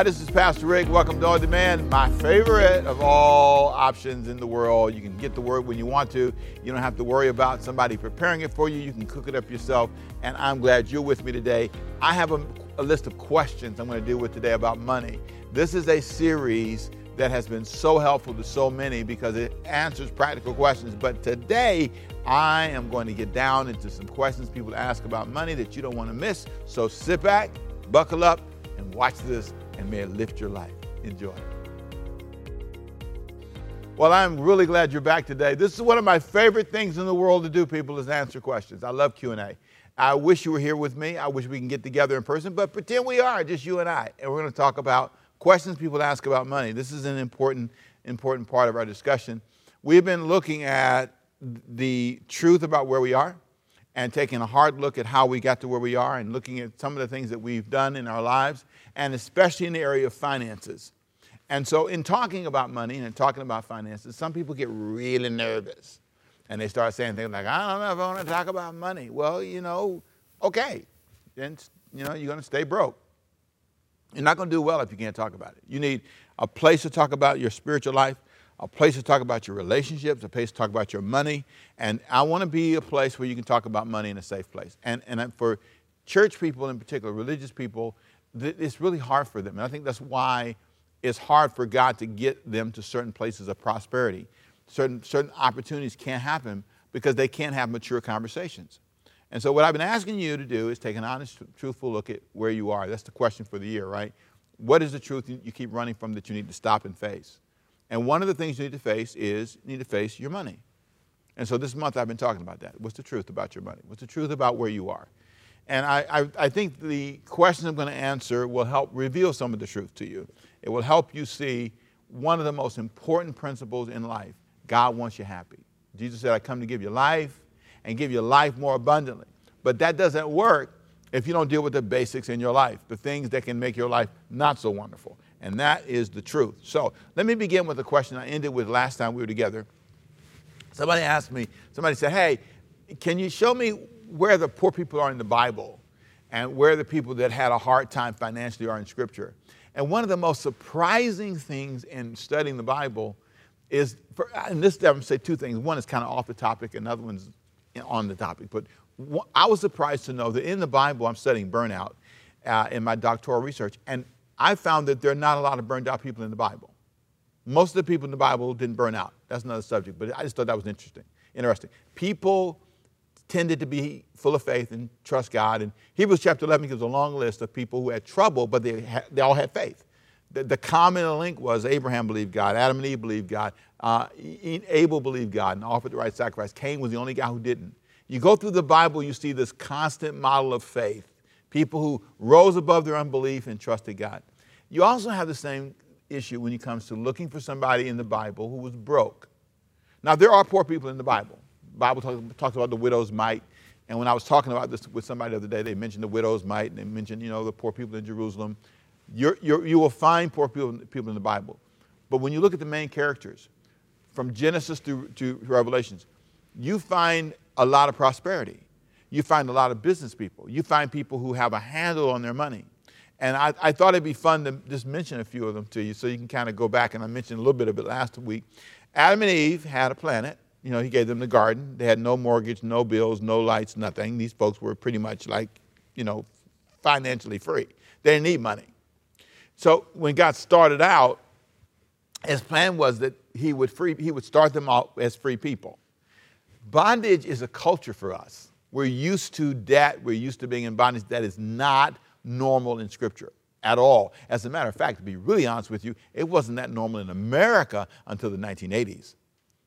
Hi, this is Pastor Rick. Welcome to On Demand, my favorite of all options in the world. You can get the word when you want to. You don't have to worry about somebody preparing it for you. You can cook it up yourself. And I'm glad you're with me today. I have a, a list of questions I'm going to deal with today about money. This is a series that has been so helpful to so many because it answers practical questions. But today, I am going to get down into some questions people ask about money that you don't want to miss. So sit back, buckle up, and watch this, and may it lift your life. Enjoy. Well, I'm really glad you're back today. This is one of my favorite things in the world to do, people, is answer questions. I love Q&A. I wish you were here with me. I wish we can get together in person, but pretend we are, just you and I. And we're going to talk about questions people ask about money. This is an important, important part of our discussion. We've been looking at the truth about where we are and taking a hard look at how we got to where we are and looking at some of the things that we've done in our lives, and especially in the area of finances. And so, in talking about money and talking about finances, some people get really nervous and they start saying things like, I don't know if I want to talk about money. Well, you know, okay, then you know, you're going to stay broke. You're not going to do well if you can't talk about it. You need a place to talk about your spiritual life, a place to talk about your relationships, a place to talk about your money. And I want to be a place where you can talk about money in a safe place. And, and for church people in particular, religious people, it's really hard for them. And I think that's why it's hard for God to get them to certain places of prosperity. Certain, certain opportunities can't happen because they can't have mature conversations. And so, what I've been asking you to do is take an honest, truthful look at where you are. That's the question for the year, right? What is the truth you keep running from that you need to stop and face? And one of the things you need to face is you need to face your money. And so, this month I've been talking about that. What's the truth about your money? What's the truth about where you are? And I, I, I think the questions I'm going to answer will help reveal some of the truth to you. It will help you see one of the most important principles in life God wants you happy. Jesus said, I come to give you life and give you life more abundantly. But that doesn't work if you don't deal with the basics in your life, the things that can make your life not so wonderful. And that is the truth. So let me begin with a question I ended with last time we were together. Somebody asked me, somebody said, Hey, can you show me where the poor people are in the Bible and where the people that had a hard time financially are in Scripture? And one of the most surprising things in studying the Bible is, for, and this, I'm going to say two things. One is kind of off the topic, another one's on the topic, but I was surprised to know that in the Bible, I'm studying burnout uh, in my doctoral research, and I found that there are not a lot of burned out people in the Bible. Most of the people in the Bible didn't burn out. That's another subject, but I just thought that was interesting. Interesting. People tended to be full of faith and trust God. And Hebrews chapter 11 gives a long list of people who had trouble, but they, they all had faith. The, the, common link was Abraham believed God, Adam and Eve believed God, uh, Abel believed God and offered the right sacrifice. Cain was the only guy who didn't. You go through the Bible, you see this constant model of faith people who rose above their unbelief and trusted God. You also have the same issue when it comes to looking for somebody in the Bible who was broke. Now, there are poor people in the Bible. The Bible talks, talks about the widow's mite. And when I was talking about this with somebody the other day, they mentioned the widow's mite and they mentioned, you know, the poor people in Jerusalem. You're, you're, you will find poor people, people in the Bible. But when you look at the main characters, from Genesis to, to Revelations, you find a lot of prosperity. You find a lot of business people. You find people who have a handle on their money. And I, I, thought it'd be fun to just mention a few of them to you so you can kind of go back. And I mentioned a little bit of it last week. Adam and Eve had a planet. You know, he gave them the garden. They had no mortgage, no bills, no lights, nothing. These folks were pretty much like, you know, financially free. They didn't need money. So when God started out, his plan was that he would, free, he would start them out as free people. Bondage is a culture for us. We're used to debt, we're used to being in bondage. That is not normal in Scripture at all. As a matter of fact, to be really honest with you, it wasn't that normal in America until the 1980s.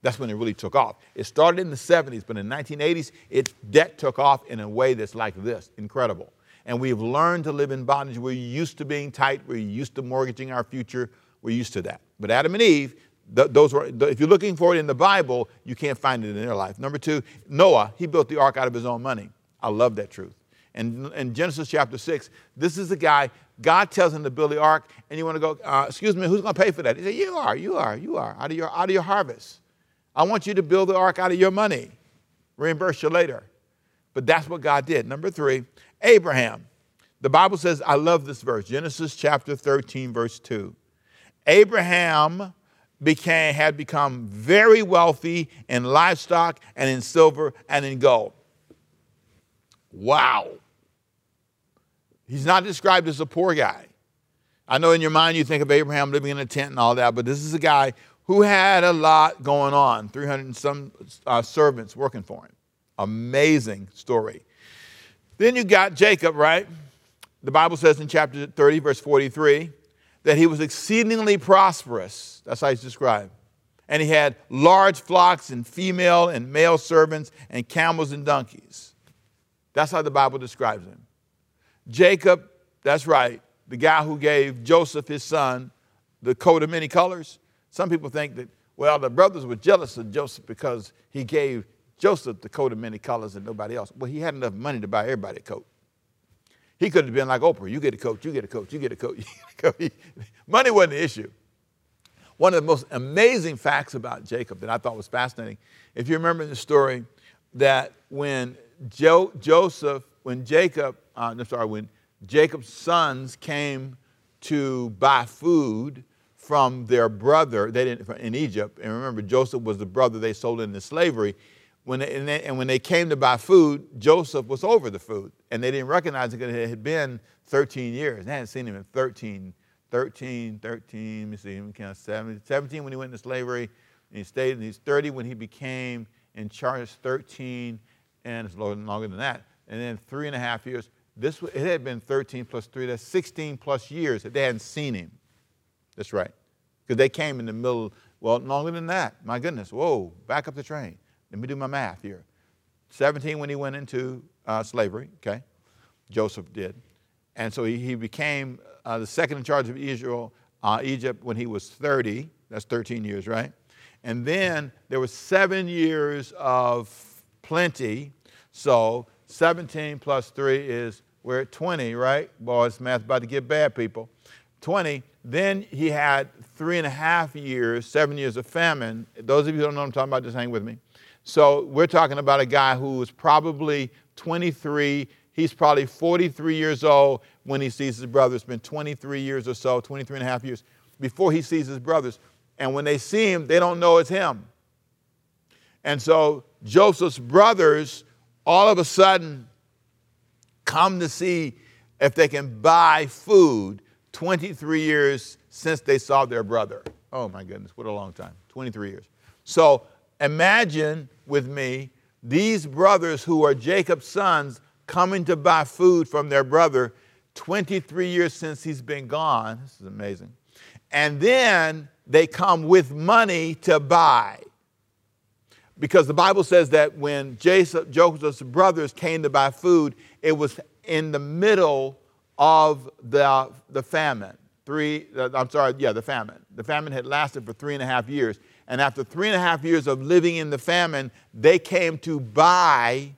That's when it really took off. It started in the 70s, but in the 1980s, its debt took off in a way that's like this incredible. And we've learned to live in bondage. We're used to being tight, we're used to mortgaging our future, we're used to that. But Adam and Eve, th- those were, th- if you're looking for it in the Bible, you can't find it in their life. Number two, Noah, he built the ark out of his own money. I love that truth. And in Genesis chapter 6, this is the guy, God tells him to build the ark, and you want to go, uh, excuse me, who's going to pay for that? He said, You are, you are, you are, out of, your, out of your harvest. I want you to build the ark out of your money. Reimburse you later. But that's what God did. Number three, Abraham. The Bible says, I love this verse, Genesis chapter 13, verse 2. Abraham became, had become very wealthy in livestock and in silver and in gold. Wow. He's not described as a poor guy. I know in your mind you think of Abraham living in a tent and all that, but this is a guy who had a lot going on 300 and some uh, servants working for him. Amazing story. Then you got Jacob, right? The Bible says in chapter 30, verse 43, that he was exceedingly prosperous. That's how he's described. And he had large flocks and female and male servants and camels and donkeys. That's how the Bible describes him. Jacob, that's right, the guy who gave Joseph, his son, the coat of many colors. Some people think that, well, the brothers were jealous of Joseph because he gave Joseph the coat of many colors and nobody else. Well, he had enough money to buy everybody a coat. He could have been like Oprah you get a coat, you get a coat, you get a coat. money wasn't the issue. One of the most amazing facts about Jacob that I thought was fascinating, if you remember the story, that when jo- Joseph, when Jacob, uh, I'm sorry, when Jacob's sons came to buy food from their brother they didn't, in Egypt, and remember, Joseph was the brother they sold into slavery. When they, and, they, and, when they came to buy food, Joseph was over the food, and they didn't recognize it because it had been 13 years. They hadn't seen him in 13, 13, 13, let me see, him count 17, 17 when he went into slavery, and he stayed, and he's 30 when he became in charge, 13, and it's longer than that. And then three and a half years. This it had been 13 plus three, that's 16 plus years that they hadn't seen him. That's right. Because they came in the middle, well, longer than that. My goodness, whoa, back up the train. Let me do my math here. 17 when he went into uh, slavery, okay? Joseph did. And so he, he became uh, the second in charge of Israel, uh, Egypt when he was 30. That's 13 years, right? And then there was seven years of plenty. So 17 plus 3 is, we're at 20, right? Boys, math about to get bad, people. 20. Then he had three and a half years, seven years of famine. Those of you who don't know what I'm talking about, just hang with me. So we're talking about a guy who was probably 23. He's probably 43 years old when he sees his brother. It's been 23 years or so, 23 and a half years before he sees his brothers. And when they see him, they don't know it's him. And so Joseph's brothers all of a sudden come to see if they can buy food 23 years since they saw their brother. Oh my goodness, what a long time 23 years. So imagine with me these brothers who are Jacob's sons coming to buy food from their brother 23 years since he's been gone. This is amazing. And then they come with money to buy. Because the Bible says that when Joseph's brothers came to buy food, it was in the middle of the, the famine. Three, uh, I'm sorry, yeah, the famine. The famine had lasted for three and a half years. And after three and a half years of living in the famine, they came to buy,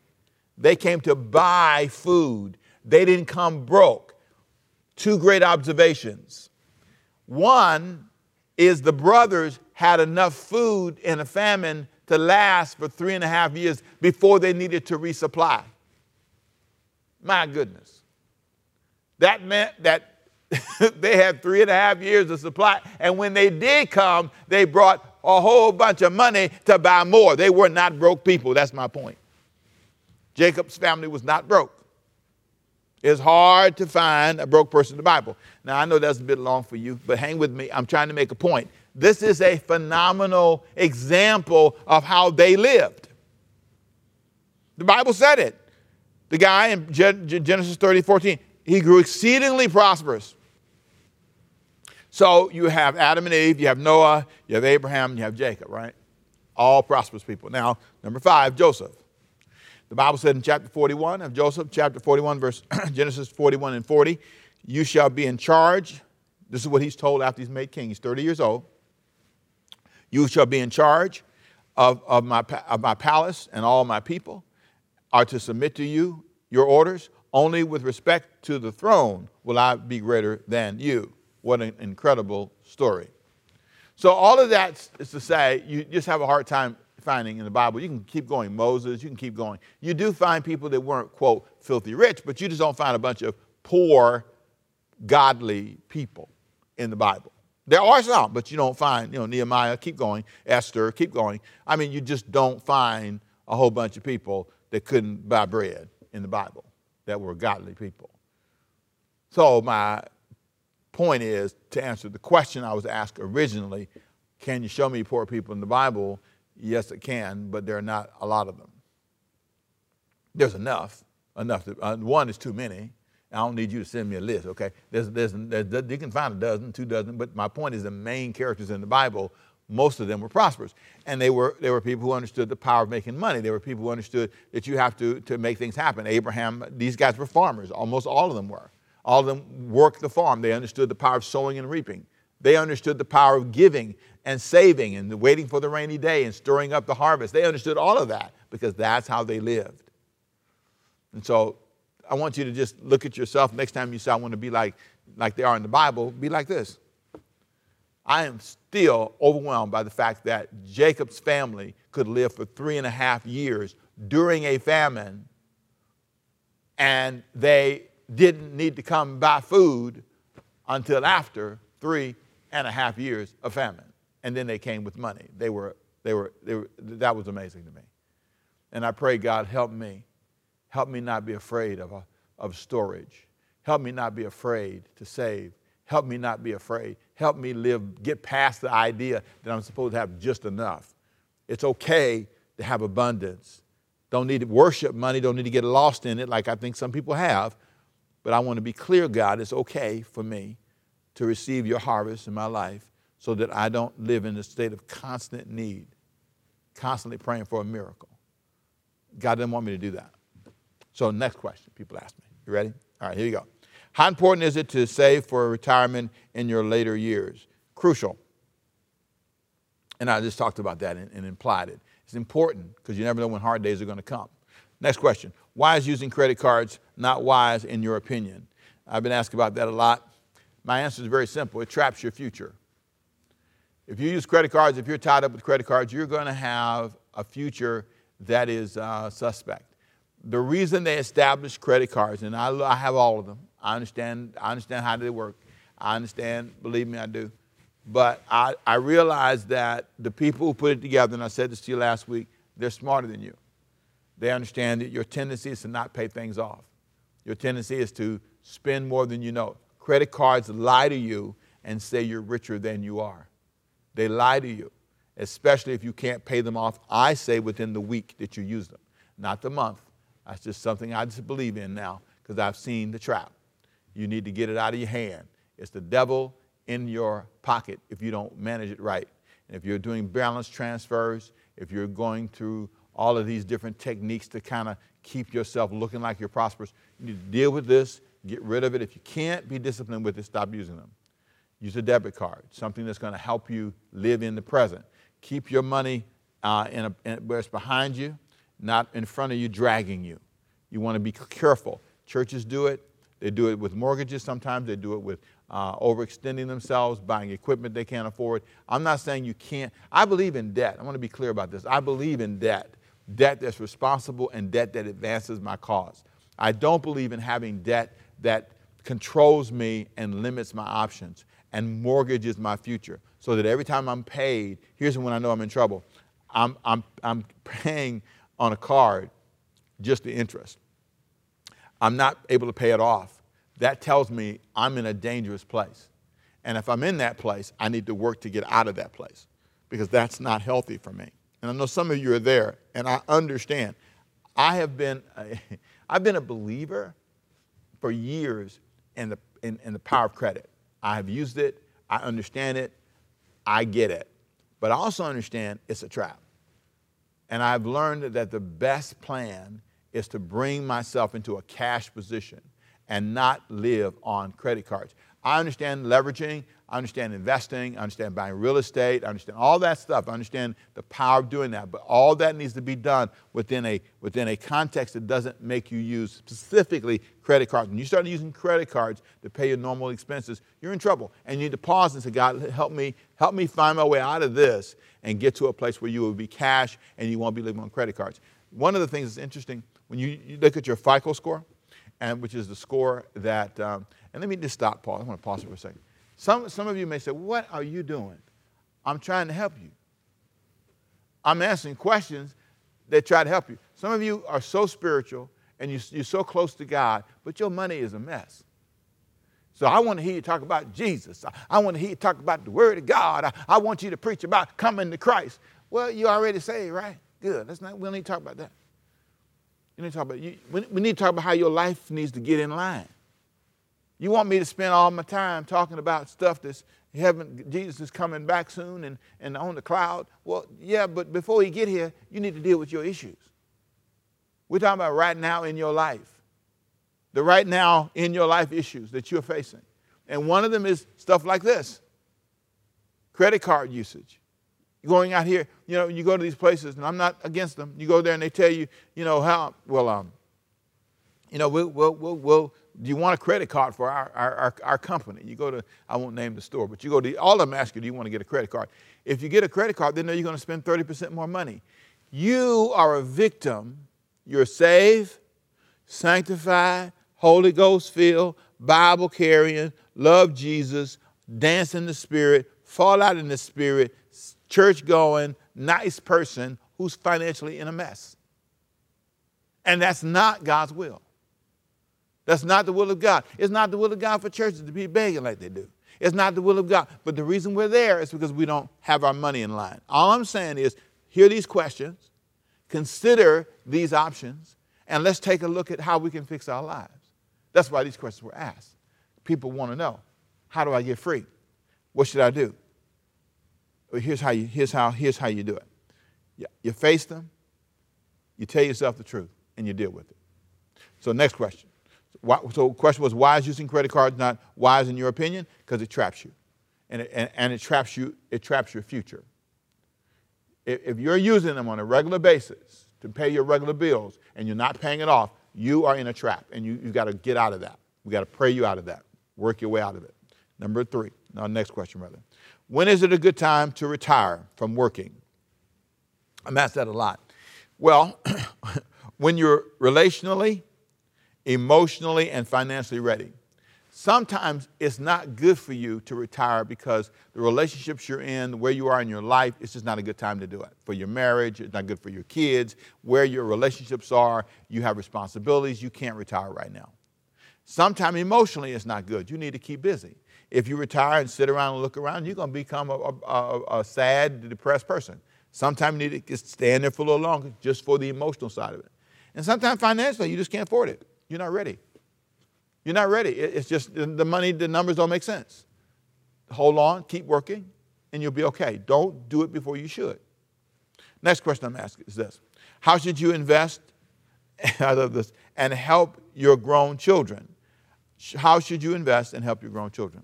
they came to buy food. They didn't come broke. Two great observations. One is the brothers had enough food in a famine to last for three and a half years before they needed to resupply. My goodness. That meant that they had three and a half years of supply. And when they did come, they brought a whole bunch of money to buy more. They were not broke people. That's my point. Jacob's family was not broke. It's hard to find a broke person in the Bible. Now, I know that's a bit long for you, but hang with me. I'm trying to make a point. This is a phenomenal example of how they lived. The Bible said it. The guy in Genesis 30, 14, he grew exceedingly prosperous. So you have Adam and Eve, you have Noah, you have Abraham, you have Jacob, right? All prosperous people. Now, number five, Joseph. The Bible said in chapter 41 of Joseph, chapter 41, verse Genesis 41 and 40, you shall be in charge. This is what he's told after he's made king. He's 30 years old. You shall be in charge of, of, my, of my palace, and all my people are to submit to you your orders. Only with respect to the throne will I be greater than you. What an incredible story. So, all of that is to say, you just have a hard time finding in the Bible. You can keep going, Moses, you can keep going. You do find people that weren't, quote, filthy rich, but you just don't find a bunch of poor, godly people in the Bible. There are some, but you don't find, you know, Nehemiah, keep going, Esther, keep going. I mean, you just don't find a whole bunch of people that couldn't buy bread in the Bible that were godly people. So, my point is to answer the question I was asked originally can you show me poor people in the Bible? Yes, it can, but there are not a lot of them. There's enough. Enough. To, uh, one is too many. I don't need you to send me a list, okay? There's, there's, there's, you can find a dozen, two dozen, but my point is the main characters in the Bible, most of them were prosperous. And they were, they were people who understood the power of making money. They were people who understood that you have to, to make things happen. Abraham, these guys were farmers. Almost all of them were. All of them worked the farm. They understood the power of sowing and reaping. They understood the power of giving and saving and waiting for the rainy day and stirring up the harvest. They understood all of that because that's how they lived. And so I want you to just look at yourself next time you say, I want to be like, like they are in the Bible, be like this. I am still overwhelmed by the fact that Jacob's family could live for three and a half years during a famine and they didn't need to come buy food until after three and a half years of famine. And then they came with money. They were, they were, they were, that was amazing to me. And I pray, God, help me Help me not be afraid of, a, of storage. Help me not be afraid to save. Help me not be afraid. Help me live, get past the idea that I'm supposed to have just enough. It's okay to have abundance. Don't need to worship money, don't need to get lost in it like I think some people have. But I want to be clear, God, it's okay for me to receive your harvest in my life so that I don't live in a state of constant need, constantly praying for a miracle. God didn't want me to do that. So, next question people ask me. You ready? All right, here you go. How important is it to save for retirement in your later years? Crucial. And I just talked about that and, and implied it. It's important because you never know when hard days are going to come. Next question Why is using credit cards not wise in your opinion? I've been asked about that a lot. My answer is very simple it traps your future. If you use credit cards, if you're tied up with credit cards, you're going to have a future that is uh, suspect the reason they established credit cards, and I, I have all of them. I understand, I understand how they work. I understand, believe me, I do. But I, I realize that the people who put it together, and I said this to you last week, they're smarter than you. They understand that your tendency is to not pay things off. Your tendency is to spend more than you know. Credit cards lie to you and say you're richer than you are. They lie to you, especially if you can't pay them off, I say within the week that you use them, not the month, that's just something I just believe in now because I've seen the trap. You need to get it out of your hand. It's the devil in your pocket if you don't manage it right. And if you're doing balance transfers, if you're going through all of these different techniques to kind of keep yourself looking like you're prosperous, you need to deal with this, get rid of it. If you can't be disciplined with it, stop using them. Use a debit card, something that's going to help you live in the present. Keep your money uh, in a, in, where it's behind you not in front of you dragging you. You want to be careful. Churches do it. They do it with mortgages sometimes. They do it with uh, overextending themselves, buying equipment they can't afford. I'm not saying you can't. I believe in debt. I want to be clear about this. I believe in debt. Debt that's responsible and debt that advances my cause. I don't believe in having debt that controls me and limits my options and mortgages my future. So that every time I'm paid, here's when I know I'm in trouble. I'm, I'm, I'm paying on a card just the interest. I'm not able to pay it off. That tells me I'm in a dangerous place. And if I'm in that place, I need to work to get out of that place because that's not healthy for me. And I know some of you are there, and I understand. I have been, a, I've been a believer for years in the, in, in the power of credit. I have used it, I understand it, I get it. But I also understand it's a trap. And I've learned that the best plan is to bring myself into a cash position and not live on credit cards. I understand leveraging, I understand investing, I understand buying real estate, I understand all that stuff. I understand the power of doing that. But all that needs to be done within a, within a context that doesn't make you use specifically credit cards. When you start using credit cards to pay your normal expenses, you're in trouble. And you need to pause and say, God, help me, help me find my way out of this and get to a place where you will be cash and you won't be living on credit cards. One of the things that's interesting, when you, you look at your FICO score, and which is the score that, um, and let me just stop, Paul. I want to pause for a second. Some, some of you may say, What are you doing? I'm trying to help you. I'm answering questions that try to help you. Some of you are so spiritual and you, you're so close to God, but your money is a mess. So I want to hear you talk about Jesus. I, I want to hear you talk about the Word of God. I, I, want you to preach about coming to Christ. Well, you already say, right? Good. Let's not, we don't need to talk about that. You need to talk about, you, we, we need to talk about how your life needs to get in line. You want me to spend all my time talking about stuff that's heaven, Jesus is coming back soon and, and on the cloud. Well, yeah, but before you get here, you need to deal with your issues. We're talking about right now in your life the right now in your life issues that you're facing. And one of them is stuff like this credit card usage. Going out here, you know, you go to these places, and I'm not against them. You go there and they tell you, you know, how, well, um, you know, we'll, we'll, we'll, we'll do you want a credit card for our, our, our, our, company? You go to, I won't name the store, but you go to, all of them ask you, do you want to get a credit card? If you get a credit card, they know you're going to spend 30% more money. You are a victim. You're saved, sanctified, Holy Ghost filled, Bible carrying, love Jesus, dance in the Spirit, fall out in the Spirit, church going, nice person who's financially in a mess. And that's not God's will. That's not the will of God. It's not the will of God for churches to be begging like they do. It's not the will of God. But the reason we're there is because we don't have our money in line. All I'm saying is hear these questions, consider these options, and let's take a look at how we can fix our lives. That's why these questions were asked. People want to know how do I get free? What should I do? Well, here's, how you, here's, how, here's how you do it you, you face them, you tell yourself the truth, and you deal with it. So, next question. So, the question was why is using credit cards not wise in your opinion? Because it traps you. And it, and, and it traps you, it traps your future. If, if you're using them on a regular basis to pay your regular bills and you're not paying it off, you are in a trap, and you, you've got to get out of that. We've got to pray you out of that. Work your way out of it. Number three. Now, next question, brother. When is it a good time to retire from working? I'm asked that a lot. Well, when you're relationally, emotionally, and financially ready sometimes it's not good for you to retire because the relationships you're in, where you are in your life, it's just not a good time to do it. For your marriage, it's not good for your kids, where your relationships are, you have responsibilities, you can't retire right now. Sometimes emotionally it's not good. You need to keep busy. If you retire and sit around and look around, you're going to become a, a, a sad, depressed person. Sometimes you need to stand there for a little longer just for the emotional side of it. And sometimes financially, you just can't afford it. You're not ready. You're not ready. It's just the money, the numbers don't make sense. Hold on, keep working, and you'll be okay. Don't do it before you should. Next question I'm asking is this How should you invest out of this and help your grown children? How should you invest and help your grown children?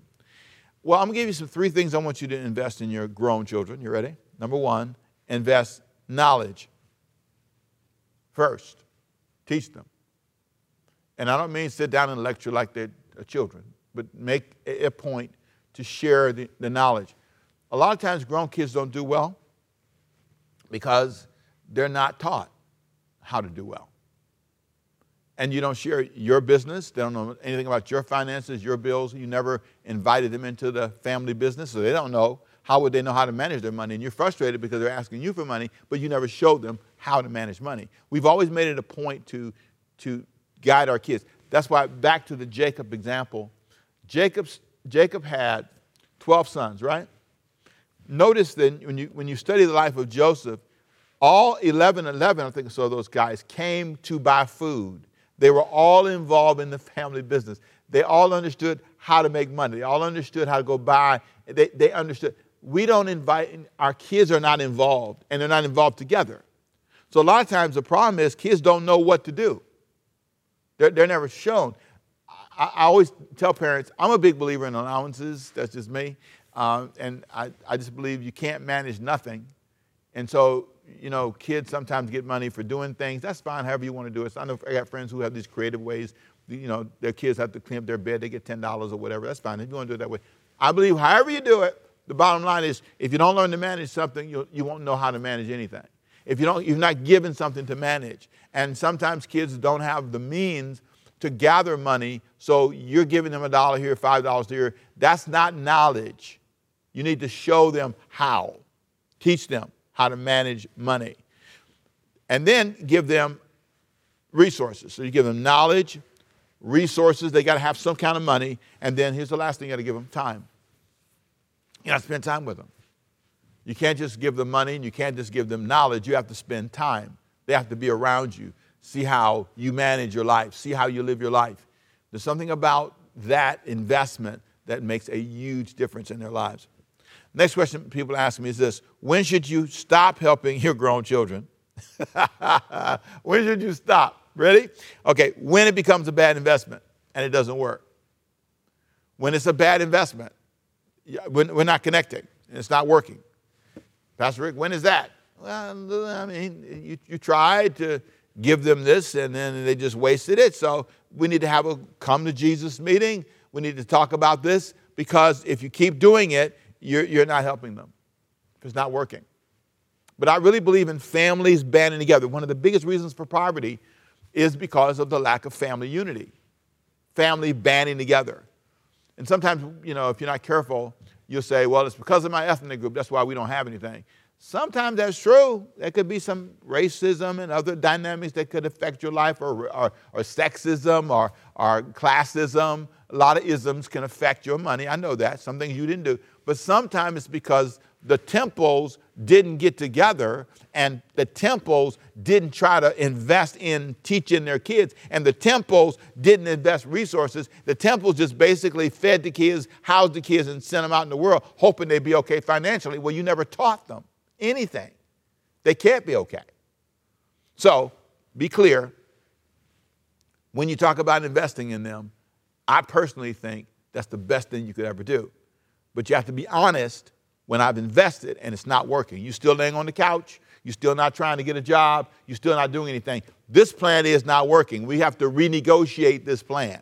Well, I'm going to give you some three things I want you to invest in your grown children. You ready? Number one, invest knowledge. First, teach them. And I don't mean sit down and lecture like they're uh, children, but make a point to share the, the knowledge. A lot of times, grown kids don't do well because they're not taught how to do well. And you don't share your business, they don't know anything about your finances, your bills. You never invited them into the family business, so they don't know. How would they know how to manage their money? And you're frustrated because they're asking you for money, but you never showed them how to manage money. We've always made it a point to, to guide our kids. That's why, back to the Jacob example, Jacob's, Jacob had 12 sons, right? Notice that when you, when you study the life of Joseph, all 11, 11, I think so, those guys came to buy food. They were all involved in the family business. They all understood how to make money. They all understood how to go buy. They, they understood. We don't invite, our kids are not involved, and they're not involved together. So a lot of times the problem is kids don't know what to do. They're, they're never shown. I, I, always tell parents, I'm a big believer in allowances. That's just me. Um, and I, I just believe you can't manage nothing. And so, you know, kids sometimes get money for doing things. That's fine, however you want to do it. So I know I got friends who have these creative ways. You know, their kids have to clean up their bed, they get $10 or whatever. That's fine if you want to do it that way. I believe however you do it, the bottom line is if you don't learn to manage something, you, you won't know how to manage anything if you don't, you're not given something to manage. And sometimes kids don't have the means to gather money so you're giving them a dollar here, five dollars here. That's not knowledge. You need to show them how, teach them how to manage money, and then give them resources. So you give them knowledge, resources, they got to have some kind of money, and then here's the last thing you got to give them time. You got to spend time with them. You can't just give them money and you can't just give them knowledge. You have to spend time. They have to be around you, see how you manage your life, see how you live your life. There's something about that investment that makes a huge difference in their lives. Next question people ask me is this When should you stop helping your grown children? when should you stop? Ready? Okay, when it becomes a bad investment and it doesn't work. When it's a bad investment, we're not connecting and it's not working. Pastor Rick, when is that? Well, I mean, you, you tried to give them this and then they just wasted it. So we need to have a come to Jesus meeting. We need to talk about this because if you keep doing it, you're, you're not helping them. It's not working. But I really believe in families banding together. One of the biggest reasons for poverty is because of the lack of family unity, family banding together. And sometimes, you know, if you're not careful, you'll say, well, it's because of my ethnic group, that's why we don't have anything. Sometimes that's true. There could be some racism and other dynamics that could affect your life, or, or, or sexism, or, or classism. A lot of isms can affect your money. I know that. Some things you didn't do. But sometimes it's because the temples didn't get together and the temples didn't try to invest in teaching their kids and the temples didn't invest resources the temples just basically fed the kids housed the kids and sent them out in the world hoping they'd be okay financially well you never taught them anything they can't be okay so be clear when you talk about investing in them i personally think that's the best thing you could ever do but you have to be honest when I've invested and it's not working. You're still laying on the couch, you're still not trying to get a job, you're still not doing anything. This plan is not working. We have to renegotiate this plan.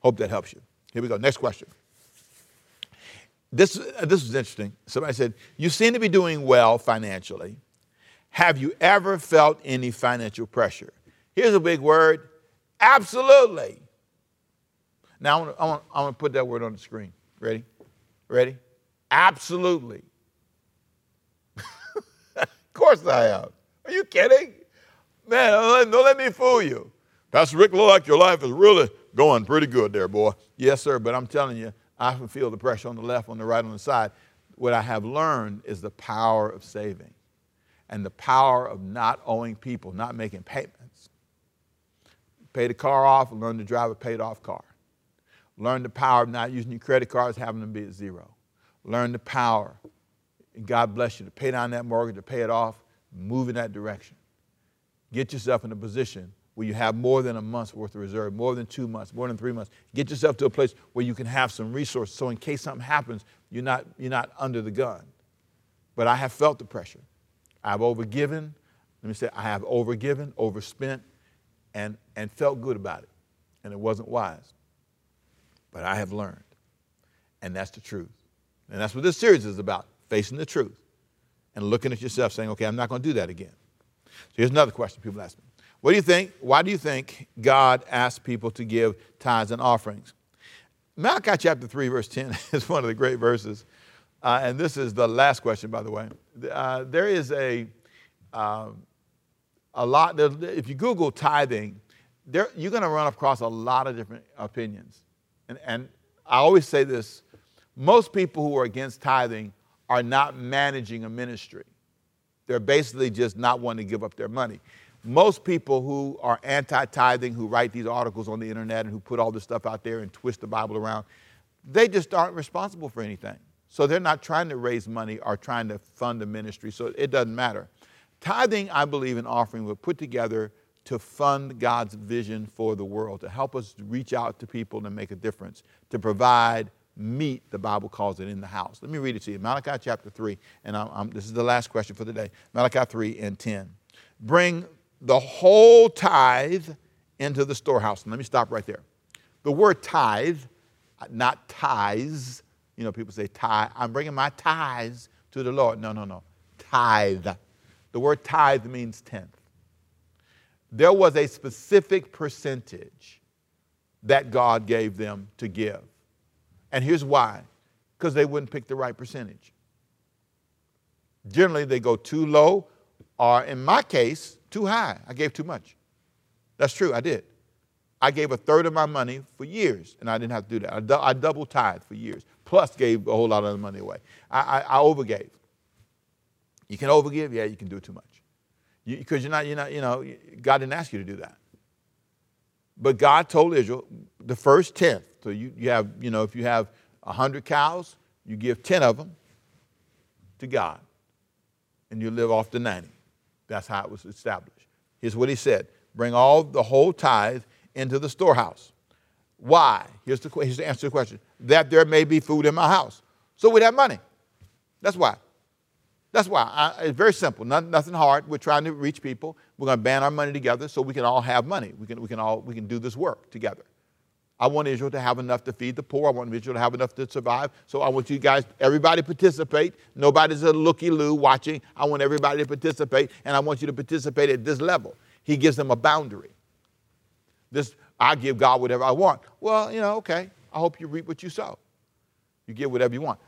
Hope that helps you. Here we go. Next question. This, uh, this was interesting. Somebody said, You seem to be doing well financially. Have you ever felt any financial pressure? Here's a big word absolutely. Now, I want, to, I, put that word on the screen. Ready? Ready? Absolutely. of course I have. Are you kidding? Man, don't let, don't let me fool you. Pastor Rick, look like your life is really going pretty good there, boy. Yes, sir, but I'm telling you, I can feel the pressure on the left, on the right, on the side. What I have learned is the power of saving and the power of not owing people, not making payments. Pay the car off learn to drive a paid off car. Learn the power of not using your credit cards, having them be at zero. Learn the power. And God bless you to pay down that mortgage, to pay it off, move in that direction. Get yourself in a position where you have more than a month's worth of reserve, more than two months, more than three months. Get yourself to a place where you can have some resources so in case something happens, you're not, you're not under the gun. But I have felt the pressure. I've overgiven. Let me say, I have overgiven, overspent, and, and felt good about it. And it wasn't wise. But I have learned. And that's the truth. And that's what this series is about facing the truth and looking at yourself saying, okay, I'm not going to do that again. So here's another question people ask me What do you think? Why do you think God asked people to give tithes and offerings? Malachi chapter 3, verse 10 is one of the great verses. Uh, and this is the last question, by the way. Uh, there is a, uh, a lot, if you Google tithing, there, you're going to run across a lot of different opinions. And, and I always say this most people who are against tithing are not managing a ministry. They're basically just not wanting to give up their money. Most people who are anti tithing, who write these articles on the internet and who put all this stuff out there and twist the Bible around, they just aren't responsible for anything. So they're not trying to raise money or trying to fund a ministry, so it doesn't matter. Tithing, I believe, and offering were put together to fund God's vision for the world, to help us reach out to people and make a difference, to provide meat, the Bible calls it, in the house. Let me read it to you. Malachi chapter 3, and I'm, I'm, this is the last question for the day. Malachi 3 and 10. Bring the whole tithe into the storehouse. And let me stop right there. The word tithe, not tithes, you know, people say tithe. I'm bringing my tithes to the Lord. No, no, no. Tithe. The word tithe means tenth. There was a specific percentage that God gave them to give. And here's why because they wouldn't pick the right percentage. Generally, they go too low, or in my case, too high. I gave too much. That's true, I did. I gave a third of my money for years, and I didn't have to do that. I, du- I double tithe for years, plus gave a whole lot of the money away. I, I, I overgave. You can overgive, yeah, you can do too much. Because you, you're not, you're not, you know, God didn't ask you to do that. But God told Israel the first tenth. So you, you have, you know, if you have 100 cows, you give 10 of them to God, and you live off the 90. That's how it was established. Here's what he said bring all the whole tithe into the storehouse. Why? Here's the, here's the answer to the question that there may be food in my house. So we'd have money. That's why. That's why. I, it's very simple, Not, nothing hard. We're trying to reach people. We're going to band our money together so we can all have money. We can, we can all we can do this work together. I want Israel to have enough to feed the poor. I want Israel to have enough to survive. So I want you guys, everybody participate. Nobody's a looky-loo watching. I want everybody to participate, and I want you to participate at this level. He gives them a boundary. This, I give God whatever I want. Well, you know, okay. I hope you reap what you sow. You get whatever you want.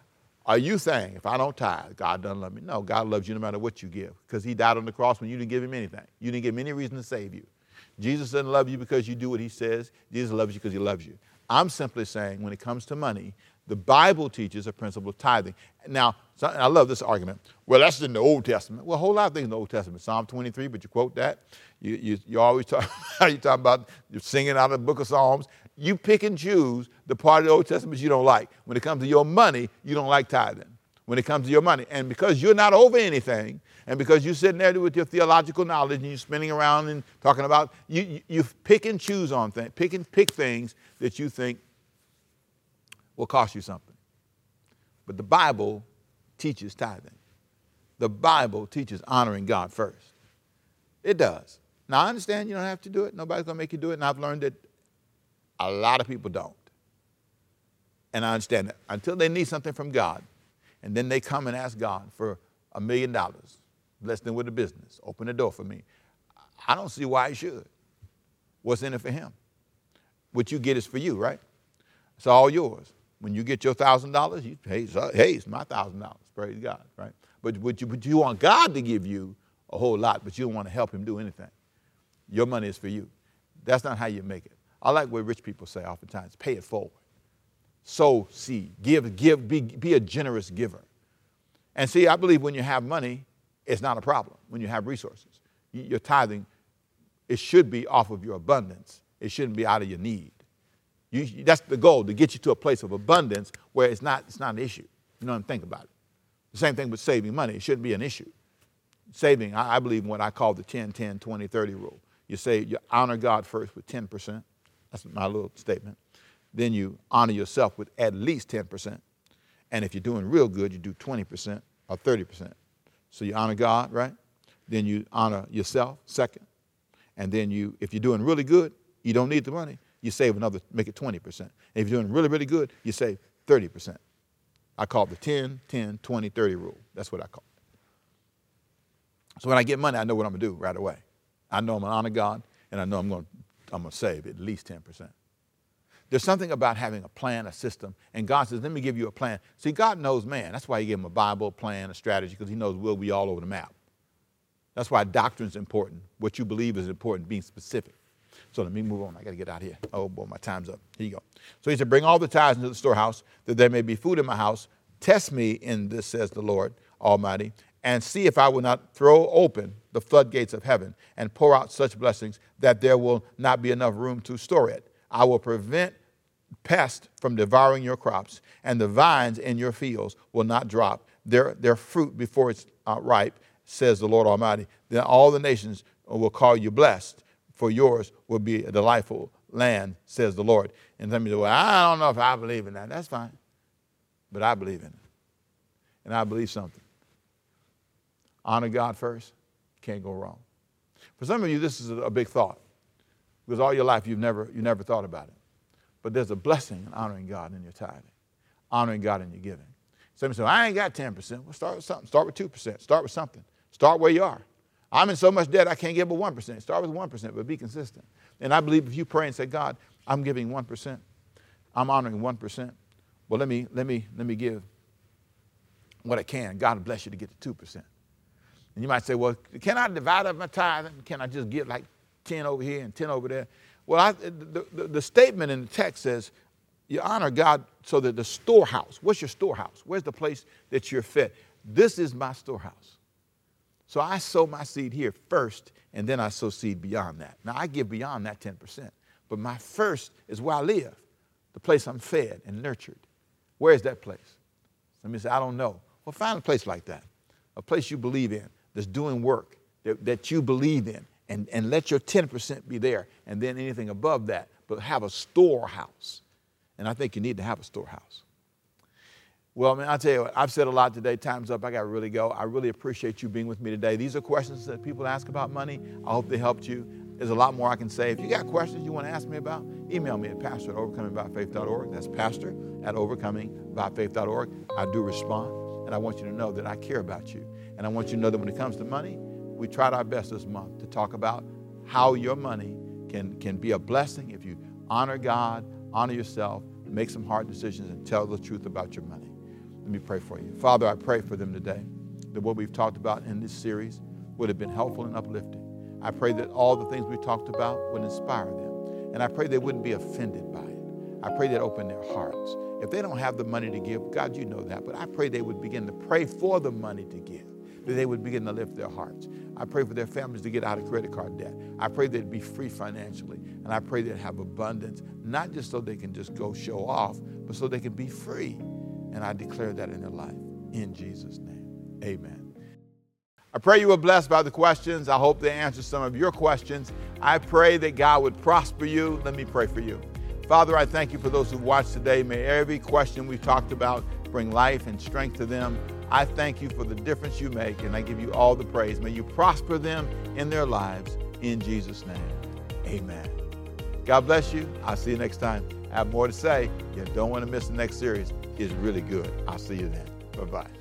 Are you saying, if I don't tithe, God doesn't love me? No, God loves you no matter what you give because He died on the cross when you didn't give Him anything. You didn't give Him any reason to save you. Jesus doesn't love you because you do what He says, Jesus loves you because He loves you. I'm simply saying, when it comes to money, the Bible teaches a principle of tithing. Now, I love this argument. Well, that's in the Old Testament. Well, a whole lot of things in the Old Testament. Psalm 23, but you quote that. You, you, you always talk, you talk about you're singing out of the book of Psalms. You pick and choose the part of the Old Testament you don't like. When it comes to your money, you don't like tithing. When it comes to your money. And because you're not over anything, and because you're sitting there with your theological knowledge and you're spinning around and talking about, you, you, pick and choose on things, pick and pick things that you think will cost you something. But the Bible teaches tithing. The Bible teaches honoring God first. It does. Now, I understand you don't have to do it. Nobody's going to make you do it. And I've learned that a lot of people don't. And I understand that. Until they need something from God, and then they come and ask God for a million dollars, bless them with a business, open the door for me. I don't see why he should. What's in it for him? What you get is for you, right? It's all yours. When you get your thousand dollars, you hey, hey, it's my thousand dollars. Praise God, right? But, but, you, but you want God to give you a whole lot, but you don't want to help him do anything. Your money is for you. That's not how you make it. I like what rich people say oftentimes pay it forward. Sow seed. Give, give, be, be a generous giver. And see, I believe when you have money, it's not a problem. When you have resources, your tithing, it should be off of your abundance. It shouldn't be out of your need. You, that's the goal, to get you to a place of abundance where it's not, it's not an issue. You know, what I'm think about it. The same thing with saving money. It shouldn't be an issue. Saving, I, I believe in what I call the 10, 10, 20, 30 rule. You say you honor God first with 10%. That's my little statement. Then you honor yourself with at least 10%. And if you're doing real good, you do 20% or 30%. So you honor God, right? Then you honor yourself, second. And then you, if you're doing really good, you don't need the money, you save another, make it 20%. And if you're doing really, really good, you save 30%. I call it the 10, 10, 20, 30 rule. That's what I call it. So when I get money, I know what I'm gonna do right away. I know I'm gonna honor God, and I know I'm gonna, I'm gonna save at least 10%. There's something about having a plan, a system, and God says, let me give you a plan. See, God knows man. That's why he gave him a Bible, a plan, a strategy, because he knows we'll be all over the map. That's why doctrine is important. What you believe is important, being specific. So let me move on. I got to get out of here. Oh, boy, my time's up. Here you go. So he said, Bring all the tithes into the storehouse, that there may be food in my house. Test me in this, says the Lord Almighty, and see if I will not throw open the floodgates of heaven and pour out such blessings that there will not be enough room to store it. I will prevent pest from devouring your crops, and the vines in your fields will not drop their, their fruit before it's uh, ripe, says the Lord Almighty. Then all the nations will call you blessed, for yours will be a delightful land, says the Lord. And some people say, well, I don't know if I believe in that. That's fine. But I believe in it. And I believe something. Honor God first, can't go wrong. For some of you, this is a big thought. Because all your life you've never, you never thought about it. But there's a blessing in honoring God in your tithing, honoring God in your giving. Some say, I ain't got 10%. Well, start with something. Start with 2%. Start with something. Start where you are. I'm in so much debt I can't give but 1%. Start with 1%, but be consistent. And I believe if you pray and say, God, I'm giving 1%, I'm honoring 1%, well, let me, let me, let me give what I can. God bless you to get to 2%. And you might say, well, can I divide up my tithe? Can I just give like 10 over here and 10 over there? Well, I, the, the, the statement in the text says, you honor God so that the storehouse, what's your storehouse? Where's the place that you're fed? This is my storehouse. So I sow my seed here first, and then I sow seed beyond that. Now I give beyond that 10%, but my first is where I live, the place I'm fed and nurtured. Where is that place? Let me say, I don't know. Well, find a place like that, a place you believe in that's doing work that, that you believe in, and, and let your 10% be there, and then anything above that, but have a storehouse. And I think you need to have a storehouse. Well, man, I'll tell you what, I've said a lot today. Time's up. I got to really go. I really appreciate you being with me today. These are questions that people ask about money. I hope they helped you. There's a lot more I can say. If you got questions you want to ask me about, email me at pastor at overcomingbyfaith.org. That's pastor at overcomingbyfaith.org. I do respond, and I want you to know that I care about you. And I want you to know that when it comes to money, we tried our best this month to talk about how your money can, can be a blessing if you honor God, honor yourself, make some hard decisions, and tell the truth about your money. Let me pray for you. Father, I pray for them today that what we've talked about in this series would have been helpful and uplifting. I pray that all the things we talked about would inspire them. And I pray they wouldn't be offended by it. I pray they'd open their hearts. If they don't have the money to give, God, you know that, but I pray they would begin to pray for the money to give, that they would begin to lift their hearts. I pray for their families to get out of credit card debt. I pray they'd be free financially. And I pray they'd have abundance, not just so they can just go show off, but so they can be free. And I declare that in their life. In Jesus' name. Amen. I pray you were blessed by the questions. I hope they answered some of your questions. I pray that God would prosper you. Let me pray for you. Father, I thank you for those who watched today. May every question we talked about bring life and strength to them. I thank you for the difference you make, and I give you all the praise. May you prosper them in their lives. In Jesus' name, amen. God bless you. I'll see you next time. I have more to say. You don't want to miss the next series. It's really good. I'll see you then. Bye bye.